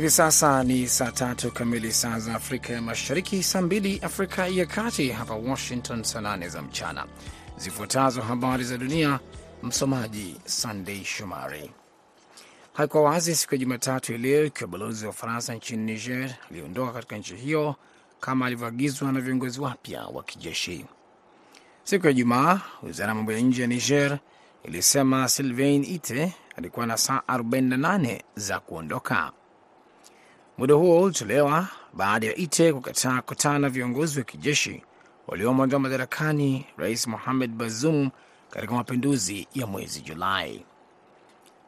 Hivi sasa ni saa tatu kamili saa za Afrika ya Mashariki, saa mbili Afrika ya Kati, hapa Washington saa nane za mchana. Zifuatazo habari za dunia, msomaji Sandei Shomari. Haikuwa wazi siku ya Jumatatu ileo ikiwa balozi wa Ufaransa nchini Niger aliondoka katika nchi hiyo kama alivyoagizwa na viongozi wapya wa kijeshi. Siku ya Jumaa, wizara ya mambo ya nje ya Niger ilisema Sylvain Ite alikuwa na saa 48 za kuondoka. Muda huo ulitolewa baada ya Ite kukataa kukutana na viongozi wa kijeshi waliomwondoa madarakani Rais Mohamed Bazoum katika mapinduzi ya mwezi Julai.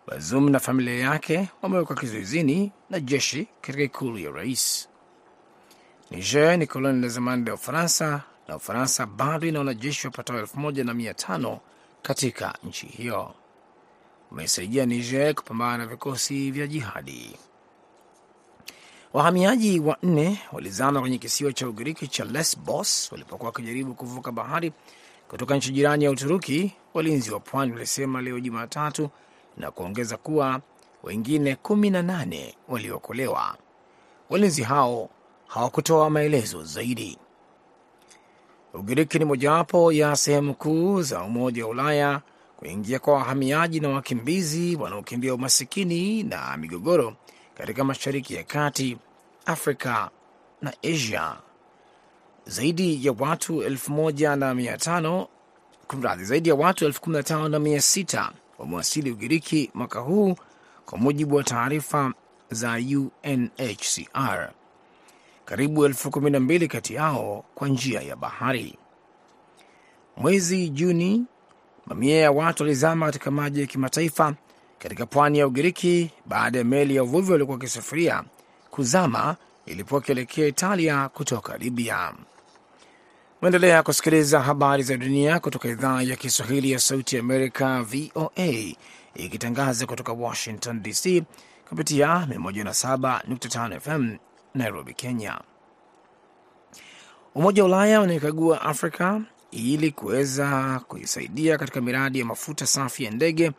Bazoum na familia yake wamewekwa kizuizini na jeshi katika ikulu ya rais. Niger ni koloni la zamani la Ufaransa na Ufaransa bado ina wanajeshi wapatao elfu moja na mia tano katika nchi hiyo. Umesaidia Niger kupambana na vikosi vya jihadi. Wahamiaji wanne walizama kwenye kisiwa cha Ugiriki cha Lesbos walipokuwa wakijaribu kuvuka bahari kutoka nchi jirani ya Uturuki, walinzi wa pwani walisema leo Jumatatu, na kuongeza kuwa wengine kumi na nane waliokolewa. Walinzi hao hawakutoa maelezo zaidi. Ugiriki ni mojawapo ya sehemu kuu za Umoja wa Ulaya kuingia kwa wahamiaji na wakimbizi wanaokimbia umasikini na migogoro katika Mashariki ya Kati, Afrika na Asia. Zaidi ya watu elfu moja na mia tano kumradhi, zaidi ya watu elfu kumi na tano na mia sita wamewasili Ugiriki mwaka huu kwa mujibu wa taarifa za UNHCR. Karibu elfu kumi na mbili kati yao kwa njia ya bahari. Mwezi Juni, mamia ya watu walizama katika maji ya kimataifa katika pwani ya Ugiriki baada ya meli ya uvuvi waliokuwa wakisafiria kuzama ilipokuwa ikielekea Italia kutoka Libya. Mwendelea kusikiliza habari za dunia kutoka idhaa ya Kiswahili ya Sauti ya Amerika, VOA, ikitangaza kutoka Washington DC kupitia 107.5 FM Nairobi, Kenya. Umoja wa Ulaya unaikagua Afrika ili kuweza kuisaidia katika miradi ya mafuta safi ya ndege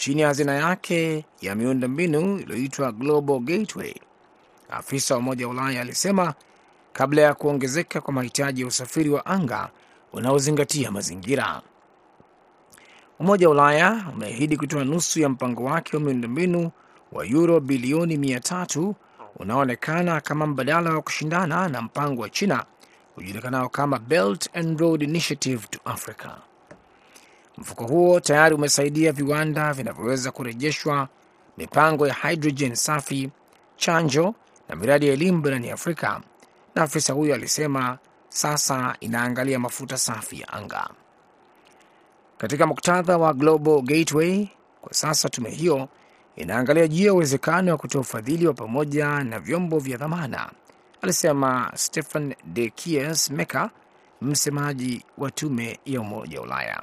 chini ya hazina yake ya miundo mbinu iliyoitwa Global Gateway. Afisa wa Umoja wa Ulaya alisema kabla ya kuongezeka kwa mahitaji ya usafiri wa anga unaozingatia mazingira. Umoja wa Ulaya umeahidi kutoa nusu ya mpango wake wa miundombinu wa yuro bilioni mia tatu unaoonekana kama mbadala wa kushindana na mpango wa China ujulikanao kama Belt and Road Initiative to Africa. Mfuko huo tayari umesaidia viwanda vinavyoweza kurejeshwa, mipango ya hidrojeni safi, chanjo na miradi ya elimu barani Afrika, na afisa huyo alisema sasa inaangalia mafuta safi ya anga. Katika muktadha wa Global Gateway, kwa sasa tume hiyo inaangalia juu ya uwezekano wa kutoa ufadhili wa pamoja na vyombo vya dhamana, alisema Stephen de Kies Meka, msemaji wa tume ya Umoja wa Ulaya.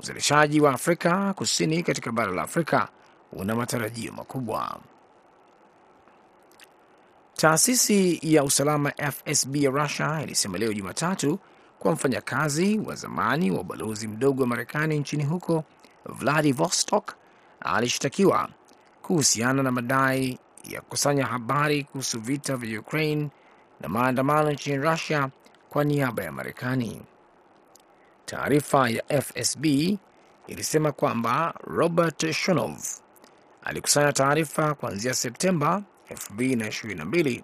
Uzalishaji wa Afrika Kusini katika bara la Afrika una matarajio makubwa. Taasisi ya usalama FSB ya Russia ilisema leo Jumatatu kwa mfanyakazi wa zamani wa ubalozi mdogo wa Marekani nchini huko Vladivostok alishtakiwa kuhusiana na madai ya kukusanya habari kuhusu vita vya Ukraine na maandamano nchini Russia kwa niaba ya Marekani. Taarifa ya FSB ilisema kwamba Robert Shonov alikusanya taarifa kuanzia Septemba 2022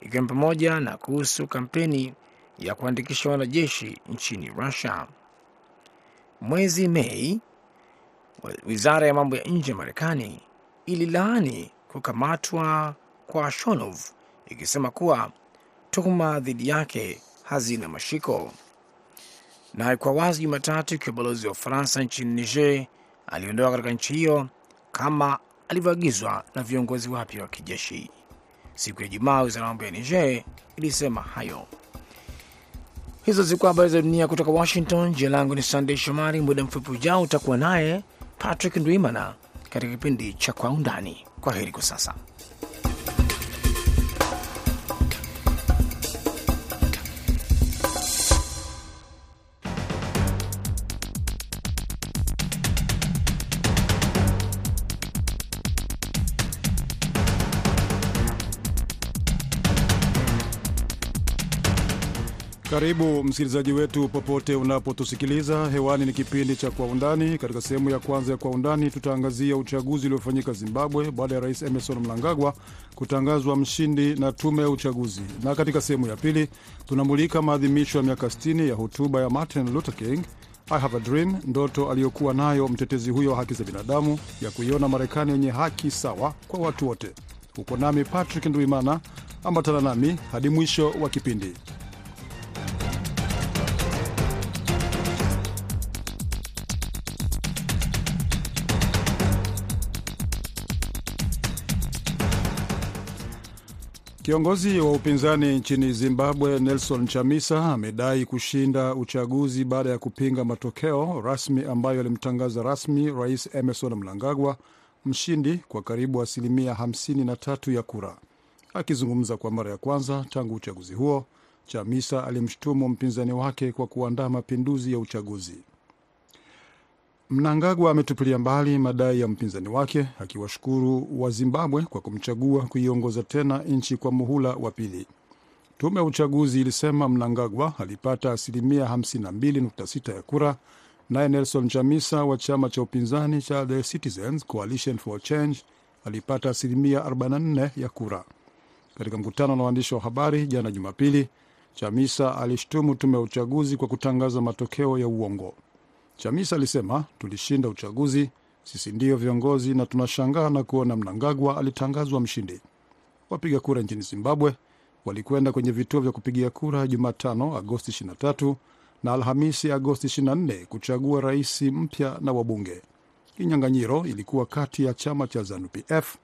ikiwa ni pamoja na kuhusu kampeni ya kuandikisha wanajeshi nchini Russia. Mwezi Mei, wizara ya mambo ya nje ya Marekani ililaani kukamatwa kwa Shonov ikisema kuwa tuhuma dhidi yake hazina mashiko. Na kwa wazi Jumatatu, ikiwa balozi wa Ufaransa nchini Niger aliondoka katika nchi hiyo kama alivyoagizwa na viongozi wapya wa kijeshi. Siku ya Ijumaa, wizara ya mambo ya Niger ilisema hayo. Hizo zilikuwa habari za dunia kutoka Washington. Jina langu ni Sandey Shomari. Muda mfupi ujao utakuwa naye Patrick Ndwimana katika kipindi cha Kwa Undani. Kwa heri kwa sasa. Karibu msikilizaji wetu popote unapotusikiliza hewani. Ni kipindi cha Kwa Undani. Katika sehemu ya kwanza ya Kwa Undani tutaangazia uchaguzi uliofanyika Zimbabwe baada ya rais Emerson Mnangagwa kutangazwa mshindi na tume ya uchaguzi, na katika sehemu ya pili tunamulika maadhimisho ya miaka 60 ya hotuba ya Martin Luther King, I have a dream, ndoto aliyokuwa nayo mtetezi huyo wa haki za binadamu ya kuiona Marekani yenye haki sawa kwa watu wote. Uko nami Patrick Ndwimana, ambatana nami hadi mwisho wa kipindi. Kiongozi wa upinzani nchini Zimbabwe Nelson Chamisa amedai kushinda uchaguzi baada ya kupinga matokeo rasmi ambayo yalimtangaza rasmi Rais Emerson Mnangagwa mshindi kwa karibu asilimia 53 ya kura. Akizungumza kwa mara ya kwanza tangu uchaguzi huo, Chamisa alimshutumu mpinzani wake kwa kuandaa mapinduzi ya uchaguzi. Mnangagwa ametupilia mbali madai ya mpinzani wake akiwashukuru wa Zimbabwe kwa kumchagua kuiongoza tena nchi kwa muhula wa pili. Tume ya uchaguzi ilisema Mnangagwa alipata asilimia 52.6 ya kura, naye Nelson Chamisa wa chama cha upinzani cha The Citizens Coalition for Change alipata asilimia 44 ya kura. Katika mkutano na waandishi wa habari jana Jumapili, Chamisa alishtumu tume ya uchaguzi kwa kutangaza matokeo ya uongo. Chamisa alisema tulishinda uchaguzi, sisi ndiyo viongozi na tunashangaa na kuona Mnangagwa alitangazwa mshindi. Wapiga kura nchini Zimbabwe walikwenda kwenye vituo vya kupigia kura Jumatano Agosti 23 na Alhamisi Agosti 24 kuchagua rais mpya na wabunge. Kinyang'anyiro ilikuwa kati ya chama cha ZANU-PF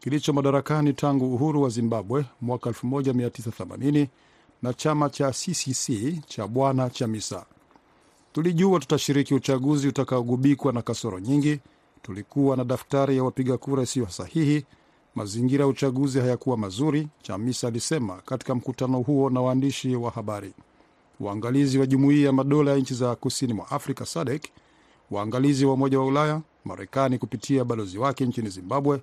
kilicho madarakani tangu uhuru wa Zimbabwe mwaka 1980 na chama cha CCC cha Bwana Chamisa. Tulijua tutashiriki uchaguzi utakaogubikwa na kasoro nyingi. Tulikuwa na daftari ya wapiga kura isiyo sahihi. Mazingira ya uchaguzi hayakuwa mazuri, Chamisa alisema katika mkutano huo na waandishi wa habari. Waangalizi wa Jumuiya ya Madola ya nchi za kusini mwa Afrika SADEK, waangalizi wa Umoja wa Ulaya, Marekani kupitia balozi wake nchini Zimbabwe,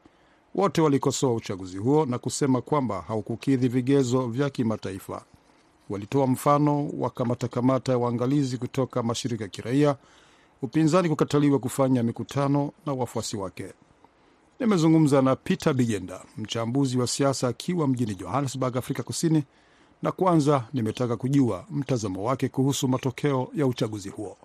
wote walikosoa uchaguzi huo na kusema kwamba haukukidhi vigezo vya kimataifa. Walitoa mfano wa kamatakamata ya waangalizi kutoka mashirika ya kiraia, upinzani kukataliwa kufanya mikutano na wafuasi wake. Nimezungumza na Peter Bigenda, mchambuzi wa siasa akiwa mjini Johannesburg, Afrika Kusini, na kwanza nimetaka kujua mtazamo wake kuhusu matokeo ya uchaguzi huo.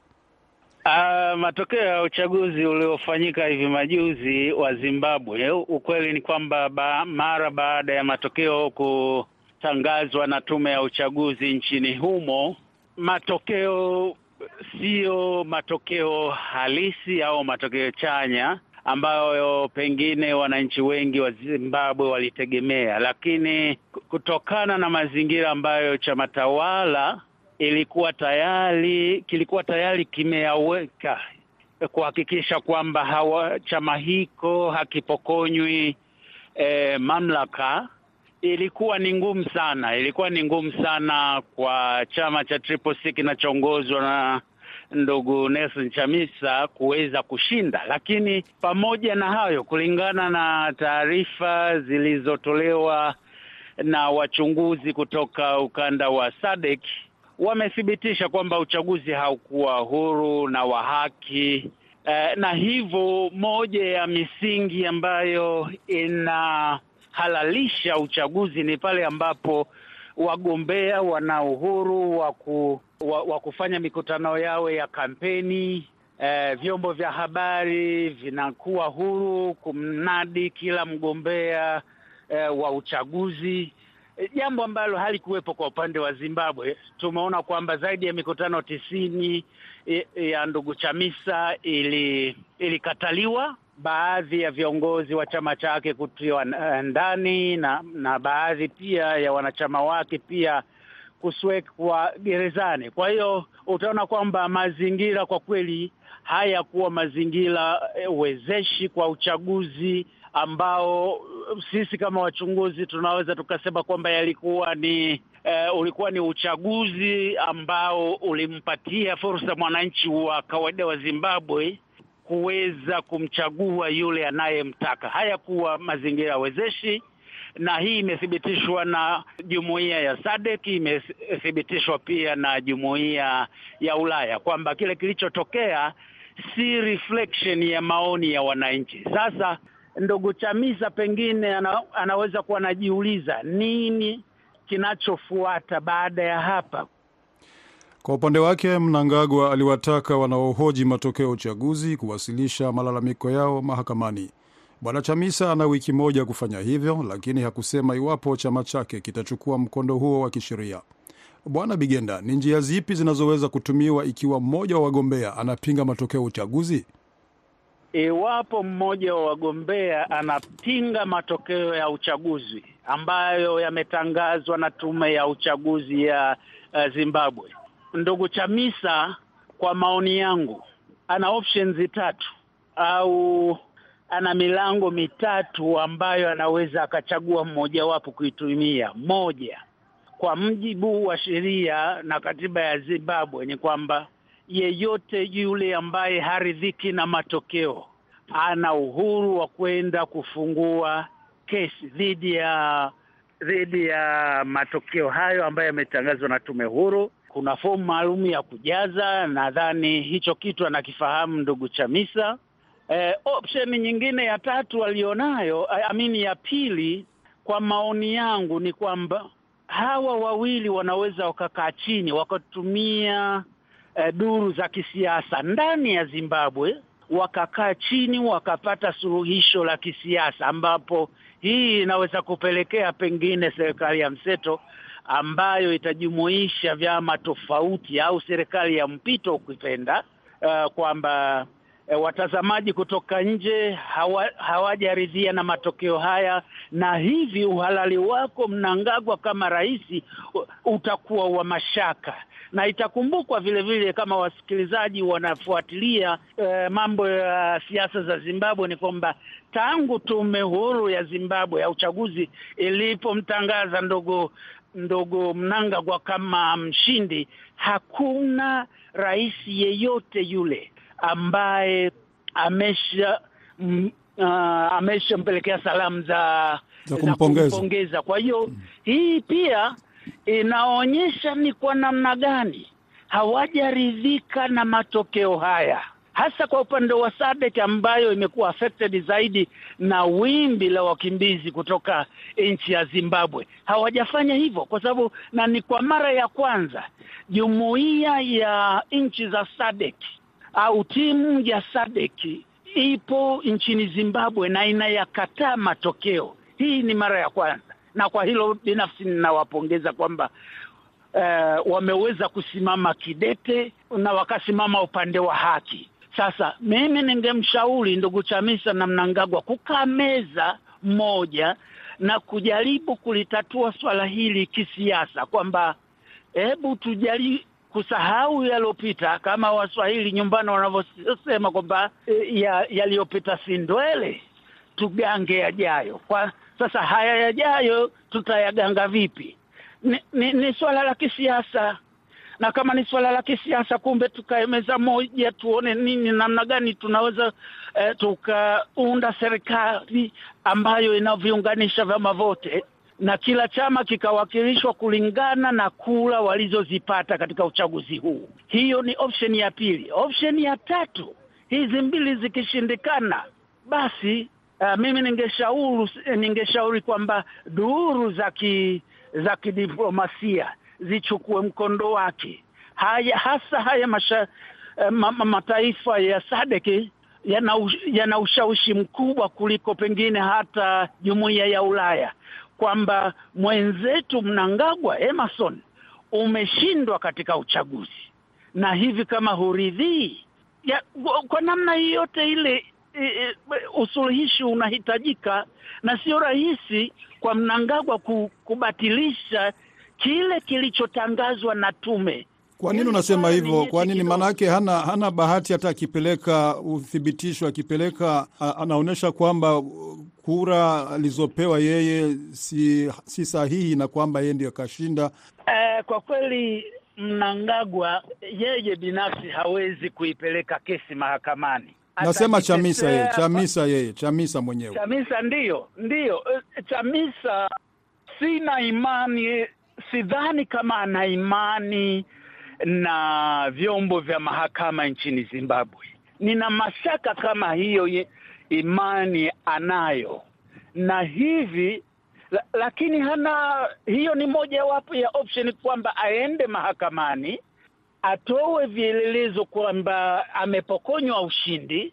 Uh, matokeo ya uchaguzi uliofanyika hivi majuzi wa Zimbabwe, ukweli ni kwamba ba, mara baada ya matokeo ku tangazwa na tume ya uchaguzi nchini humo, matokeo siyo matokeo halisi au matokeo chanya ambayo pengine wananchi wengi wa Zimbabwe walitegemea, lakini kutokana na mazingira ambayo chama tawala ilikuwa tayari kilikuwa tayari kimeyaweka kuhakikisha kwamba hawa chama hiko hakipokonywi eh, mamlaka ilikuwa ni ngumu sana, ilikuwa ni ngumu sana kwa chama cha Triple C kinachoongozwa na ndugu Nelson Chamisa kuweza kushinda. Lakini pamoja na hayo, kulingana na taarifa zilizotolewa na wachunguzi kutoka ukanda wa SADC, wamethibitisha kwamba uchaguzi haukuwa huru na wa haki. Eh, na hivyo moja ya misingi ambayo ina halalisha uchaguzi ni pale ambapo wagombea wana uhuru wa ku, wa, kufanya mikutano yao ya kampeni. Eh, vyombo vya habari vinakuwa huru kumnadi kila mgombea eh, wa uchaguzi, jambo ambalo halikuwepo kwa upande wa Zimbabwe. Tumeona kwamba zaidi ya mikutano tisini ya ndugu Chamisa ili ilikataliwa baadhi ya viongozi wa chama chake kutiwa ndani na na baadhi pia ya wanachama wake pia kuswekwa gerezani. Kwa hiyo utaona kwamba mazingira kwa kweli hayakuwa mazingira wezeshi kwa uchaguzi ambao sisi kama wachunguzi tunaweza tukasema kwamba yalikuwa ni Uh, ulikuwa ni uchaguzi ambao ulimpatia fursa mwananchi wa kawaida wa Zimbabwe kuweza kumchagua yule anayemtaka. Hayakuwa mazingira wezeshi, na hii imethibitishwa na jumuiya ya SADC, imethibitishwa pia na jumuiya ya Ulaya kwamba kile kilichotokea si reflection ya maoni ya wananchi. Sasa ndugu Chamisa pengine ana, anaweza kuwa anajiuliza nini kinachofuata baada ya hapa. Kwa upande wake, Mnangagwa aliwataka wanaohoji matokeo ya uchaguzi kuwasilisha malalamiko yao mahakamani. Bwana Chamisa ana wiki moja kufanya hivyo, lakini hakusema iwapo chama chake kitachukua mkondo huo wa kisheria. Bwana Bigenda, ni njia zipi zinazoweza kutumiwa ikiwa mmoja wa wagombea anapinga matokeo ya uchaguzi? Iwapo mmoja wa wagombea anapinga matokeo ya uchaguzi ambayo yametangazwa na tume ya uchaguzi ya uh, Zimbabwe, ndugu Chamisa, kwa maoni yangu, ana options tatu au ana milango mitatu ambayo anaweza akachagua mmojawapo kuitumia. Moja, kwa mjibu wa sheria na katiba ya Zimbabwe ni kwamba yeyote yule ambaye haridhiki na matokeo ana uhuru wa kwenda kufungua kesi dhidi ya dhidi ya matokeo hayo ambayo yametangazwa na tume huru. Kuna fomu maalum ya kujaza, nadhani hicho kitu anakifahamu ndugu Chamisa. Eh, option nyingine ya tatu alionayo, amini ya pili, kwa maoni yangu ni kwamba hawa wawili wanaweza wakakaa chini wakatumia eh, duru za kisiasa ndani ya Zimbabwe, wakakaa chini wakapata suluhisho la kisiasa, ambapo hii inaweza kupelekea pengine serikali ya mseto ambayo itajumuisha vyama tofauti au serikali ya mpito ukipenda, uh, kwamba E, watazamaji kutoka nje hawa, hawajaridhia na matokeo haya, na hivi uhalali wako Mnangagwa kama rais utakuwa wa mashaka, na itakumbukwa vile vile kama wasikilizaji wanafuatilia e, mambo ya siasa za Zimbabwe ni kwamba tangu tume huru ya Zimbabwe ya uchaguzi ilipomtangaza ndogo ndogo Mnangagwa kama mshindi, hakuna rais yeyote yule ambaye amesha m, uh, ameshampelekea salamu za za kumpongeza. kumpongeza. Kwa hiyo mm, hii pia inaonyesha ni kwa namna gani hawajaridhika na matokeo haya, hasa kwa upande wa SADC ambayo imekuwa affected zaidi na wimbi la wakimbizi kutoka nchi ya Zimbabwe. Hawajafanya hivyo kwa sababu, na ni kwa mara ya kwanza jumuiya ya nchi za SADC au timu ya SADC ipo nchini Zimbabwe na inayakataa matokeo. Hii ni mara ya kwanza, na kwa hilo binafsi ninawapongeza kwamba uh, wameweza kusimama kidete na wakasimama upande wa haki. Sasa mimi ningemshauri ndugu Chamisa na Mnangagwa kukaa meza moja na kujaribu kulitatua swala hili kisiasa, kwamba hebu tujali kusahau yaliyopita, kama Waswahili nyumbani wanavyosema kwamba yaliyopita ya si ndwele, tugange yajayo. Kwa sasa haya yajayo tutayaganga vipi? Ni, ni, ni swala la kisiasa, na kama ni suala la kisiasa, kumbe tukae meza moja, tuone nini, namna gani tunaweza eh, tukaunda serikali ambayo inaviunganisha vyama vyote na kila chama kikawakilishwa kulingana na kura walizozipata katika uchaguzi huu. Hiyo ni option ya pili. Option ya tatu, hizi mbili zikishindikana, basi uh, mimi ningeshauri ningeshauri kwamba duru za ki, za kidiplomasia zichukue mkondo wake. Haya hasa haya masha, uh, ma, ma, mataifa ya sadeki yana, yana ushawishi mkubwa kuliko pengine hata jumuiya ya Ulaya kwamba mwenzetu Mnangagwa Emerson umeshindwa katika uchaguzi, na hivi kama huridhii kwa namna yoyote ile usuluhishi unahitajika, na sio rahisi kwa Mnangagwa kubatilisha kile kilichotangazwa na tume. Kwa nini unasema hivyo? Kwa nini? Maanake hana hana bahati, hata akipeleka uthibitisho, akipeleka anaonyesha kwamba kura alizopewa yeye si, si sahihi na kwamba yeye ndio akashinda. Eh, kwa kweli Mnangagwa yeye binafsi hawezi kuipeleka kesi mahakamani Nasema Chamisa yeye, Chamisa yeye, Chamisa mwenyewe. Chamisa ndiyo, ndiyo. Eh, Chamisa sina imani, sidhani kama ana imani na vyombo vya mahakama nchini Zimbabwe. Nina mashaka kama hiyo imani anayo, na hivi la, lakini hana hiyo. Ni mojawapo ya option kwamba aende mahakamani atoe vielelezo kwamba amepokonywa ushindi,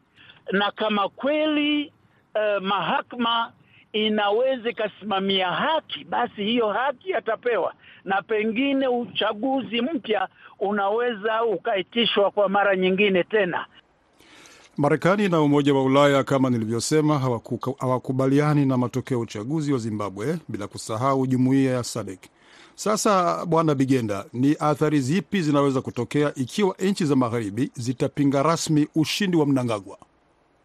na kama kweli uh, mahakama inaweza ikasimamia haki, basi hiyo haki atapewa, na pengine uchaguzi mpya unaweza ukaitishwa kwa mara nyingine tena. Marekani na Umoja wa Ulaya kama nilivyosema, hawakubaliani hawakubaliani na matokeo ya uchaguzi wa Zimbabwe, bila kusahau jumuiya ya SADC. Sasa Bwana Bigenda, ni athari zipi zinaweza kutokea ikiwa nchi za magharibi zitapinga rasmi ushindi wa Mnangagwa?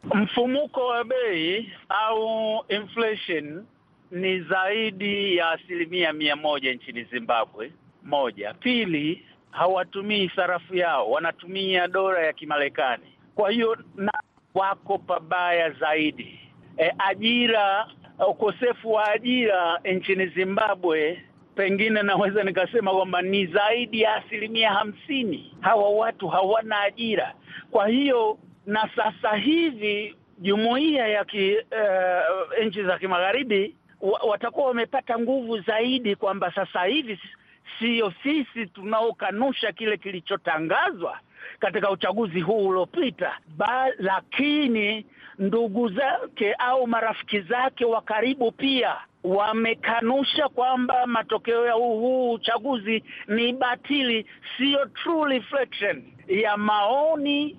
Mfumuko wa bei au inflation ni zaidi ya asilimia mia moja nchini Zimbabwe. Moja. Pili, hawatumii sarafu yao, wanatumia dola ya Kimarekani. Kwa hiyo na wako pabaya zaidi. E, ajira, ukosefu wa ajira nchini Zimbabwe pengine naweza nikasema kwamba ni zaidi ya asilimia hamsini. Hawa watu hawana ajira. Kwa hiyo na sasa hivi jumuiya ya ki, uh, nchi za kimagharibi watakuwa wamepata nguvu zaidi, kwamba sasa hivi siyo sisi tunaokanusha kile kilichotangazwa katika uchaguzi huu uliopita, lakini ndugu zake au marafiki zake wa karibu pia wamekanusha kwamba matokeo ya huu uchaguzi ni batili, siyo true reflection ya maoni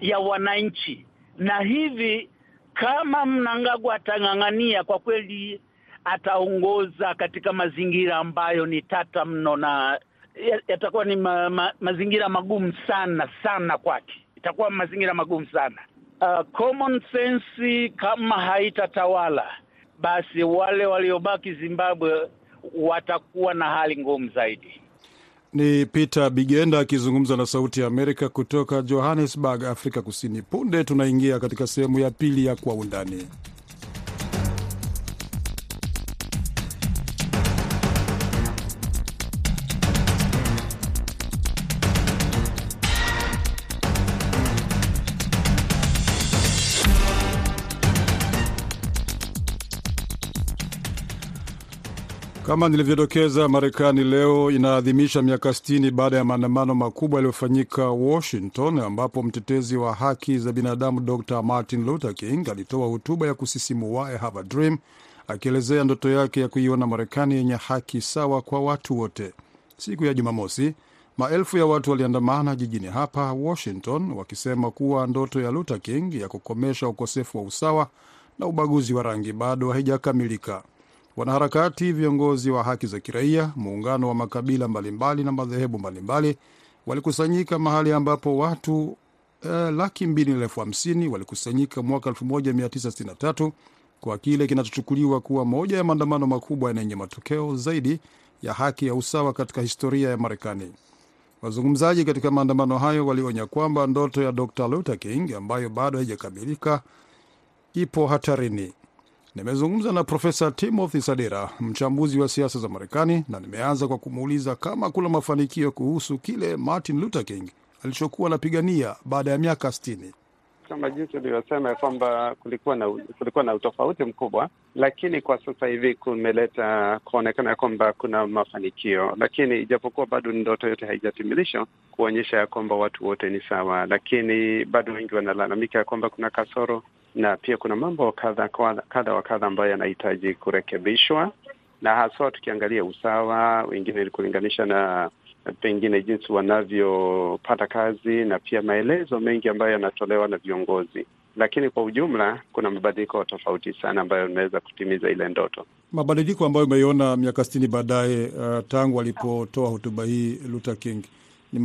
ya wananchi. Na hivi kama Mnangagwa atang'ang'ania, kwa kweli ataongoza katika mazingira ambayo ni tata mno na yatakuwa ni ma, ma, mazingira magumu sana sana kwake, itakuwa mazingira magumu sana. Uh, common sense kama haitatawala basi wale waliobaki Zimbabwe watakuwa na hali ngumu zaidi. Ni Peter Bigenda akizungumza na Sauti ya Amerika kutoka Johannesburg, Afrika Kusini. Punde tunaingia katika sehemu ya pili ya Kwa Undani. Kama nilivyodokeza, Marekani leo inaadhimisha miaka 60 baada ya maandamano makubwa yaliyofanyika Washington, ambapo mtetezi wa haki za binadamu Dr Martin Luther King alitoa hotuba ya kusisimua I Have a Dream, akielezea ndoto yake ya kuiona Marekani yenye haki sawa kwa watu wote. Siku ya Jumamosi, maelfu ya watu waliandamana jijini hapa Washington, wakisema kuwa ndoto ya Luther King ya kukomesha ukosefu wa usawa na ubaguzi wa rangi bado haijakamilika. Wanaharakati, viongozi wa haki za kiraia, muungano wa makabila mbalimbali na madhehebu mbalimbali walikusanyika mahali ambapo watu eh, laki mbili na elfu hamsini walikusanyika mwaka 1963 kwa kile kinachochukuliwa kuwa moja ya maandamano makubwa na yenye matokeo zaidi ya haki ya usawa katika historia ya Marekani. Wazungumzaji katika maandamano hayo walionya kwamba ndoto ya Dr Luther King ambayo bado haijakamilika ipo hatarini. Nimezungumza na Profesa Timothy Sadera, mchambuzi wa siasa za Marekani, na nimeanza kwa kumuuliza kama kuna mafanikio kuhusu kile Martin Luther King alichokuwa anapigania baada ya miaka sitini. Kama jinsi ulivyosema kwamba kulikuwa na kulikuwa na utofauti mkubwa, lakini kwa sasa hivi kumeleta kuonekana ya kwamba kuna mafanikio, lakini ijapokuwa bado ndoto yote haijatimilishwa kuonyesha ya kwamba watu wote ni sawa, lakini bado wengi wanalalamika ya kwamba kuna kasoro na pia kuna mambo kadha kadha wa kadha ambayo yanahitaji kurekebishwa, na haswa tukiangalia usawa, wengine kulinganisha na pengine jinsi wanavyopata kazi na pia maelezo mengi ambayo yanatolewa na viongozi, lakini kwa ujumla kuna mabadiliko tofauti sana ambayo imeweza kutimiza ile ndoto. Mabadiliko ambayo umeiona miaka sitini baadaye, uh, tangu alipotoa hotuba hii Luther King, ni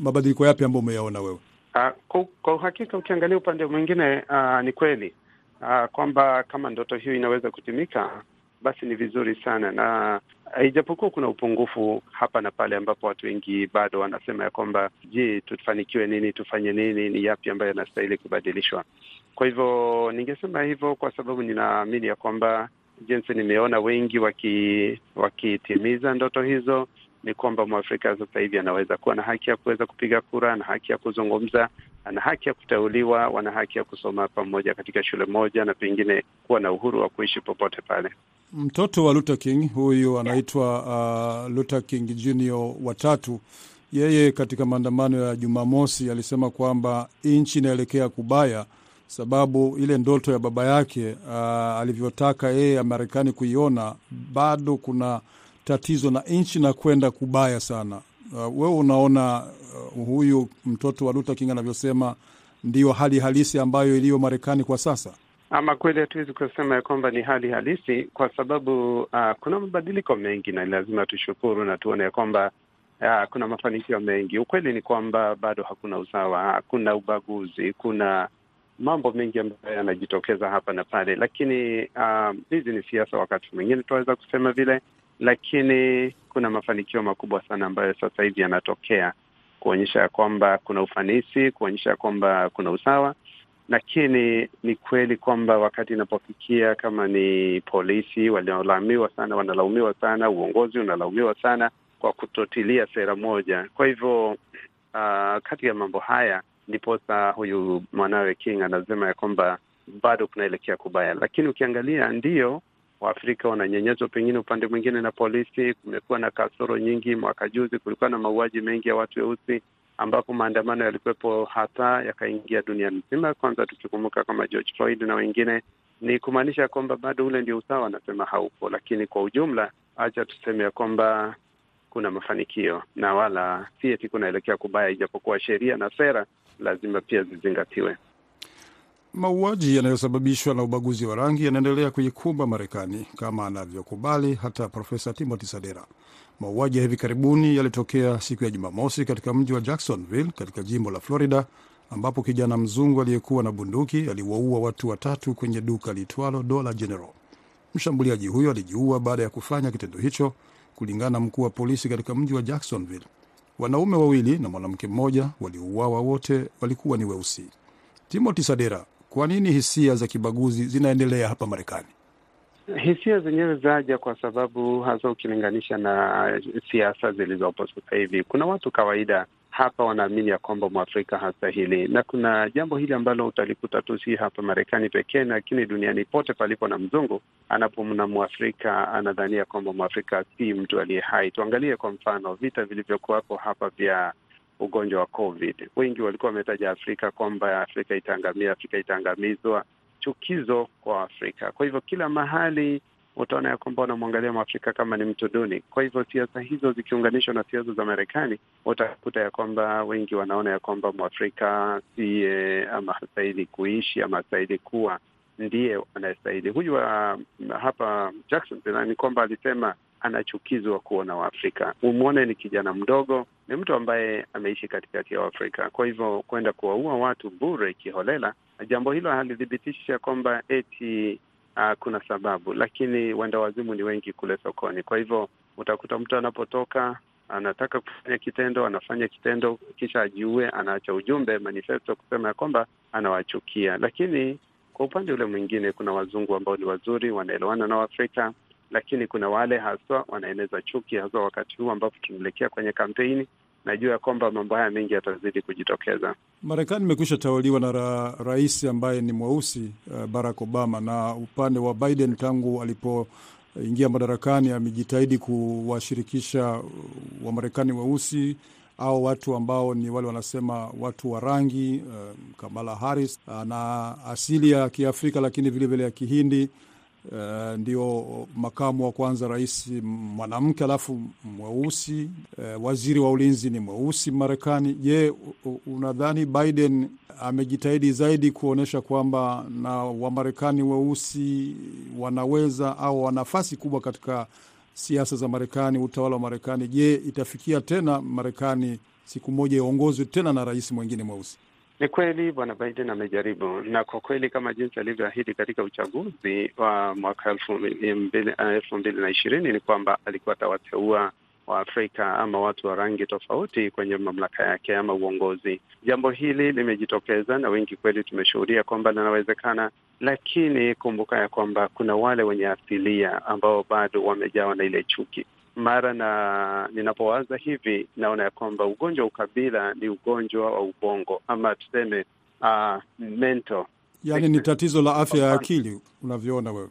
mabadiliko yapi ambayo umeyaona wewe? Uh, kwa uhakika ukiangalia upande mwingine uh, ni kweli uh, kwamba kama ndoto hiyo inaweza kutimika basi ni vizuri sana, na ijapokuwa kuna upungufu hapa na pale, ambapo watu wengi bado wanasema ya kwamba je, tufanikiwe nini? Tufanye nini? Ni yapi ambayo yanastahili kubadilishwa? Kwa hivyo ningesema hivyo kwa sababu ninaamini ya kwamba jinsi nimeona wengi waki, wakitimiza ndoto hizo ni kwamba Mwafrika sasa hivi anaweza kuwa na haki ya kuweza kupiga kura, ana haki ya kuzungumza, ana haki ya kuteuliwa, wana haki ya kusoma pamoja katika shule moja, na pengine kuwa na uhuru wa kuishi popote pale. Mtoto wa Luther King huyu anaitwa uh, Luther King Junior watatu, yeye katika maandamano ya Jumamosi alisema kwamba nchi inaelekea kubaya, sababu ile ndoto ya baba yake uh, alivyotaka yeye Marekani kuiona, bado kuna tatizo na nchi na kwenda kubaya sana. Uh, wewe unaona uh, huyu mtoto wa Luther King anavyosema ndiyo hali halisi ambayo iliyo Marekani kwa sasa? Ama kweli hatuwezi kusema ya kwamba ni hali halisi, kwa sababu uh, kuna mabadiliko mengi na lazima tushukuru na tuone ya kwamba uh, kuna mafanikio mengi. Ukweli ni kwamba bado hakuna usawa, hakuna ubaguzi, kuna mambo mengi ambayo yanajitokeza hapa na pale, lakini hizi uh, ni siasa. Wakati mwingine tunaweza kusema vile, lakini kuna mafanikio makubwa sana ambayo sasa hivi yanatokea kuonyesha ya kwamba kuna ufanisi, kuonyesha ya kwamba kuna usawa lakini ni kweli kwamba wakati inapofikia kama ni polisi waliolaumiwa sana, wanalaumiwa sana, uongozi unalaumiwa sana kwa kutotilia sera moja. Kwa hivyo uh, kati ya mambo haya ndiposa huyu mwanawe King anasema ya kwamba bado kunaelekea kubaya, lakini ukiangalia ndiyo Waafrika wananyenyezwa pengine upande mwingine na polisi. Kumekuwa na kasoro nyingi. Mwaka juzi kulikuwa na mauaji mengi ya watu weusi ambapo maandamano yalikuwepo hata yakaingia dunia nzima. Kwanza tukikumbuka kama George Floyd na wengine, ni kumaanisha kwamba bado ule ndio usawa, anasema haupo. Lakini kwa ujumla, acha tuseme ya kwamba kuna mafanikio na wala si eti kunaelekea kubaya, ijapokuwa sheria na sera lazima pia zizingatiwe. Mauaji yanayosababishwa na ubaguzi wa rangi yanaendelea kuikumba Marekani kama anavyokubali hata Profesa Timothy Sadera. Mauaji ya hivi karibuni yalitokea siku ya Jumamosi katika mji wa Jacksonville katika jimbo la Florida, ambapo kijana mzungu aliyekuwa na bunduki aliwaua watu watatu kwenye duka liitwalo Dollar General. Mshambuliaji huyo alijiua baada ya kufanya kitendo hicho, kulingana na mkuu wa polisi katika mji wa Jacksonville. Wanaume wawili na mwanamke mmoja waliouawa, wote walikuwa ni weusi. Timothy Sadera, kwa nini hisia za kibaguzi zinaendelea hapa Marekani? Hisia zenyewe zaja kwa sababu hasa ukilinganisha na siasa zilizopo sasa hivi, kuna watu kawaida hapa wanaamini ya kwamba mwafrika hastahili, na kuna jambo hili ambalo utalikuta tu si hapa Marekani pekee, lakini duniani pote palipo na mzungu, anapomna mwafrika anadhania kwamba mwafrika si mtu aliye hai. Tuangalie kwa mfano vita vilivyokuwapo hapa vya ugonjwa wa COVID. Wengi walikuwa wametaja Afrika kwamba Afrika itaangamia, Afrika itaangamizwa, chukizo kwa Afrika. Kwa hivyo kila mahali utaona ya kwamba wanamwangalia mwafrika kama ni mtu duni. Kwa hivyo siasa hizo zikiunganishwa na siasa za Marekani, utakuta ya kwamba wengi wanaona ya kwamba mwafrika siye ama hastahili kuishi ama hastahili kuwa ndiye anayestahili. Huyu wa hapa Jackson ni kwamba alisema anachukizwa kuona Waafrika. Umwone ni kijana mdogo, ni mtu ambaye ameishi katikati ya Waafrika. Kwa hivyo kwenda kuwaua watu bure kiholela, jambo hilo halithibitisha kwamba eti uh, kuna sababu, lakini wenda wazimu ni wengi kule sokoni. Kwa hivyo utakuta mtu anapotoka anataka kufanya kitendo, anafanya kitendo, kisha ajiue, anaacha ujumbe manifesto kusema ya kwamba anawachukia. Lakini kwa upande ule mwingine, kuna wazungu ambao ni wazuri, wanaelewana na Waafrika lakini kuna wale haswa wanaeneza chuki, haswa wakati huu ambapo tunaelekea kwenye kampeni. Najua ya kwamba mambo haya mengi yatazidi kujitokeza. Marekani imekwisha tawaliwa na ra, rais ambaye ni mweusi uh, Barack Obama, na upande wa Biden tangu alipoingia madarakani amejitahidi kuwashirikisha Wamarekani weusi au watu ambao ni wale wanasema watu wa rangi uh, Kamala Harris ana asili ya Kiafrika lakini vilevile ya Kihindi. Uh, ndio makamu wa kwanza rais mwanamke, alafu mweusi. Uh, waziri wa ulinzi ni mweusi Marekani. Je, unadhani Biden amejitahidi zaidi kuonyesha kwamba na Wamarekani weusi wanaweza au wana nafasi kubwa katika siasa za Marekani, utawala wa Marekani? Je, itafikia tena Marekani siku moja iongozwe tena na rais mwingine mweusi? Ni kweli bwana Biden amejaribu, na kwa kweli kama jinsi alivyoahidi katika uchaguzi wa mwaka elfu mbili elfu mbili na ishirini ni kwamba alikuwa atawateua Waafrika ama watu wa rangi tofauti kwenye mamlaka yake ama uongozi. Jambo hili limejitokeza na wengi kweli tumeshuhudia kwamba linawezekana, lakini kumbuka ya kwamba kuna wale wenye asilia ambao bado wamejawa na ile chuki mara na ninapowaza hivi naona ya kwamba ugonjwa wa ukabila ni ugonjwa wa ubongo ama tuseme uh, mental Yaani ni tatizo la afya ya akili unavyoona wewe.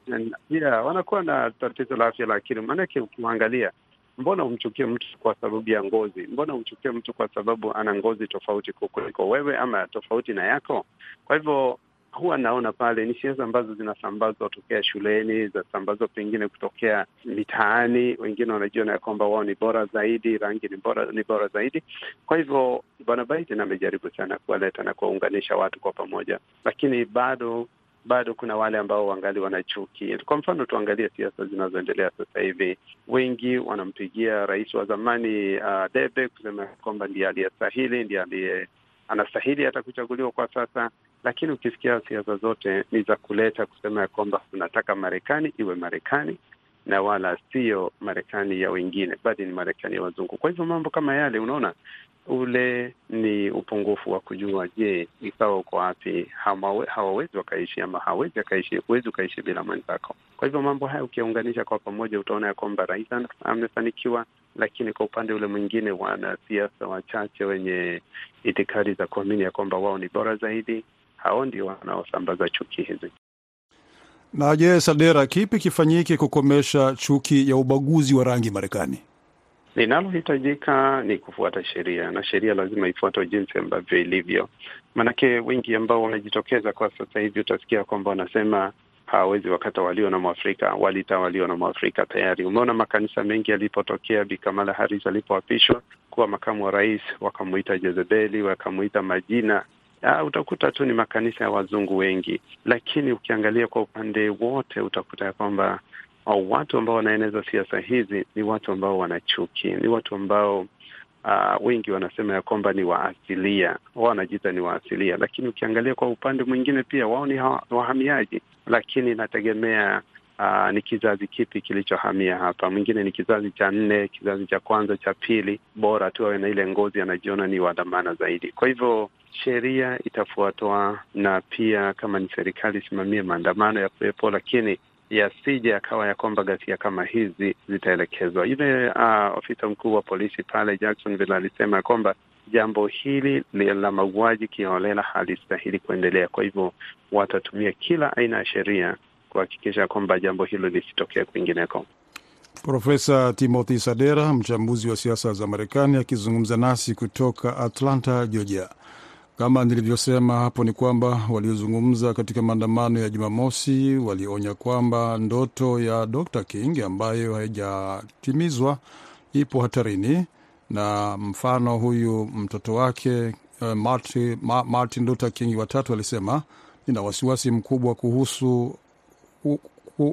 yeah, wanakuwa na tatizo la afya la akili. Maanake ukimwangalia, mbona umchukie mtu kwa sababu ya ngozi? Mbona umchukie mtu kwa sababu ana ngozi tofauti kuliko wewe ama tofauti na yako? Kwa hivyo huwa naona pale ni siasa ambazo zinasambazwa tokea shuleni, zinasambazwa pengine kutokea mitaani. Wengine wanajiona ya kwamba wao ni bora zaidi, rangi ni bora, ni bora zaidi. Kwa hivyo bwana Biden amejaribu sana kuwaleta na kuwaunganisha watu kwa pamoja, lakini bado bado kuna wale ambao wangali wanachuki. Kwa mfano, tuangalie siasa zinazoendelea sasa hivi. Wengi wanampigia rais wa zamani uh, debe kusema kwamba ndiye aliyestahili, ndiye aliye anastahili hata kuchaguliwa kwa sasa, lakini ukisikia siasa zote ni za kuleta kusema ya kwamba tunataka Marekani iwe Marekani na wala sio Marekani ya wengine, bali ni Marekani ya wazungu. Kwa hivyo mambo kama yale, unaona ule ni upungufu wa kujua, je, ikawa uko wapi? Hawawezi wakaishi ama hawezi akaishi, huwezi ukaishi bila mwenzako. Kwa hivyo mambo haya ukiunganisha kwa pamoja, utaona ya kwamba rais amefanikiwa, lakini kwa upande ule mwingine, wanasiasa wachache wenye itikadi za kuamini ya kwamba wao ni bora zaidi, hao ndio wanaosambaza chuki hizi. Na je, Sadera, kipi kifanyike kukomesha chuki ya ubaguzi wa rangi Marekani? Linalohitajika ni kufuata sheria na sheria lazima ifuatwe jinsi ambavyo ilivyo. Maanake wengi ambao wanajitokeza kwa sasa hivi utasikia kwamba wanasema hawawezi wakata walio na Mwafrika, walitawaliwa na Mwafrika tayari. Umeona makanisa mengi yalipotokea Bi Kamala Harris alipoapishwa kuwa makamu wa rais, wakamuita Jezebeli, wakamuita majina Uh, utakuta tu ni makanisa ya wazungu wengi, lakini ukiangalia kwa upande wote utakuta ya kwamba uh, watu ambao wanaeneza siasa hizi ni watu ambao wanachuki, ni watu ambao uh, wengi wanasema ya kwamba ni waasilia, wao wanajiita ni waasilia, lakini ukiangalia kwa upande mwingine pia wao ni wahamiaji, lakini inategemea Uh, ni kizazi kipi kilichohamia hapa. Mwingine ni kizazi cha nne, kizazi cha kwanza, cha pili, bora tu awe na ile ngozi, anajiona ni wa dhamana zaidi. Kwa hivyo sheria itafuatwa, na pia kama ni serikali isimamie maandamano ya kuwepo, lakini yasije yakawa ya kwamba ghasia kama hizi zitaelekezwa. Yule uh, ofisa mkuu wa polisi pale Jacksonville alisema ya kwamba jambo hili la mauaji kiholela halistahili kuendelea. Kwa hivyo watatumia kila aina ya sheria kuhakikisha kwamba jambo hilo lisitokee kwingineko. Profesa Timothy Sadera, mchambuzi wa siasa za Marekani, akizungumza nasi kutoka Atlanta, Georgia. Kama nilivyosema hapo, ni kwamba waliozungumza katika maandamano ya Jumamosi walionya kwamba ndoto ya Dr King ambayo haijatimizwa ipo hatarini, na mfano huyu mtoto wake uh, Martin, Martin Luther King watatu alisema, nina wasiwasi mkubwa kuhusu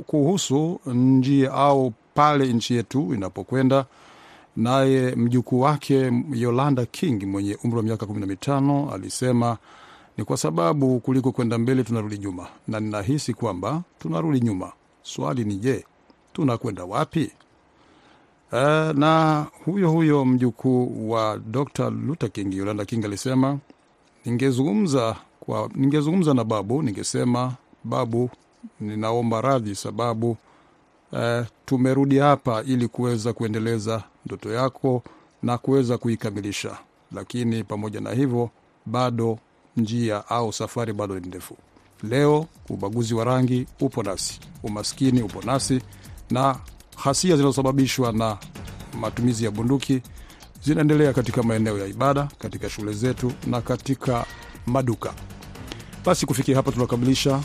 kuhusu njia au pale nchi yetu inapokwenda. Naye mjukuu wake Yolanda King mwenye umri wa miaka kumi na mitano alisema ni kwa sababu kuliko kwenda mbele tunarudi nyuma, na ninahisi kwamba tunarudi nyuma. Swali ni je, tunakwenda wapi? Uh, na huyo huyo mjukuu wa Dr Luther King, Yolanda King alisema ningezungumza kwa ningezungumza na babu, ningesema babu ninaomba radhi sababu uh, tumerudi hapa ili kuweza kuendeleza ndoto yako na kuweza kuikamilisha, lakini pamoja na hivyo bado njia au safari bado ni ndefu. Leo ubaguzi wa rangi upo nasi, umaskini upo nasi, na hasia zinazosababishwa na matumizi ya bunduki zinaendelea katika maeneo ya ibada, katika shule zetu na katika maduka. Basi kufikia hapa tunakamilisha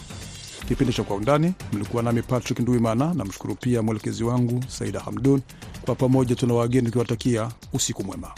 kipindi cha Kwa Undani. Mlikuwa nami Patrick Nduimana, namshukuru pia mwelekezi wangu Saida Hamdun. Kwa pamoja tuna wageni tukiwatakia usiku mwema.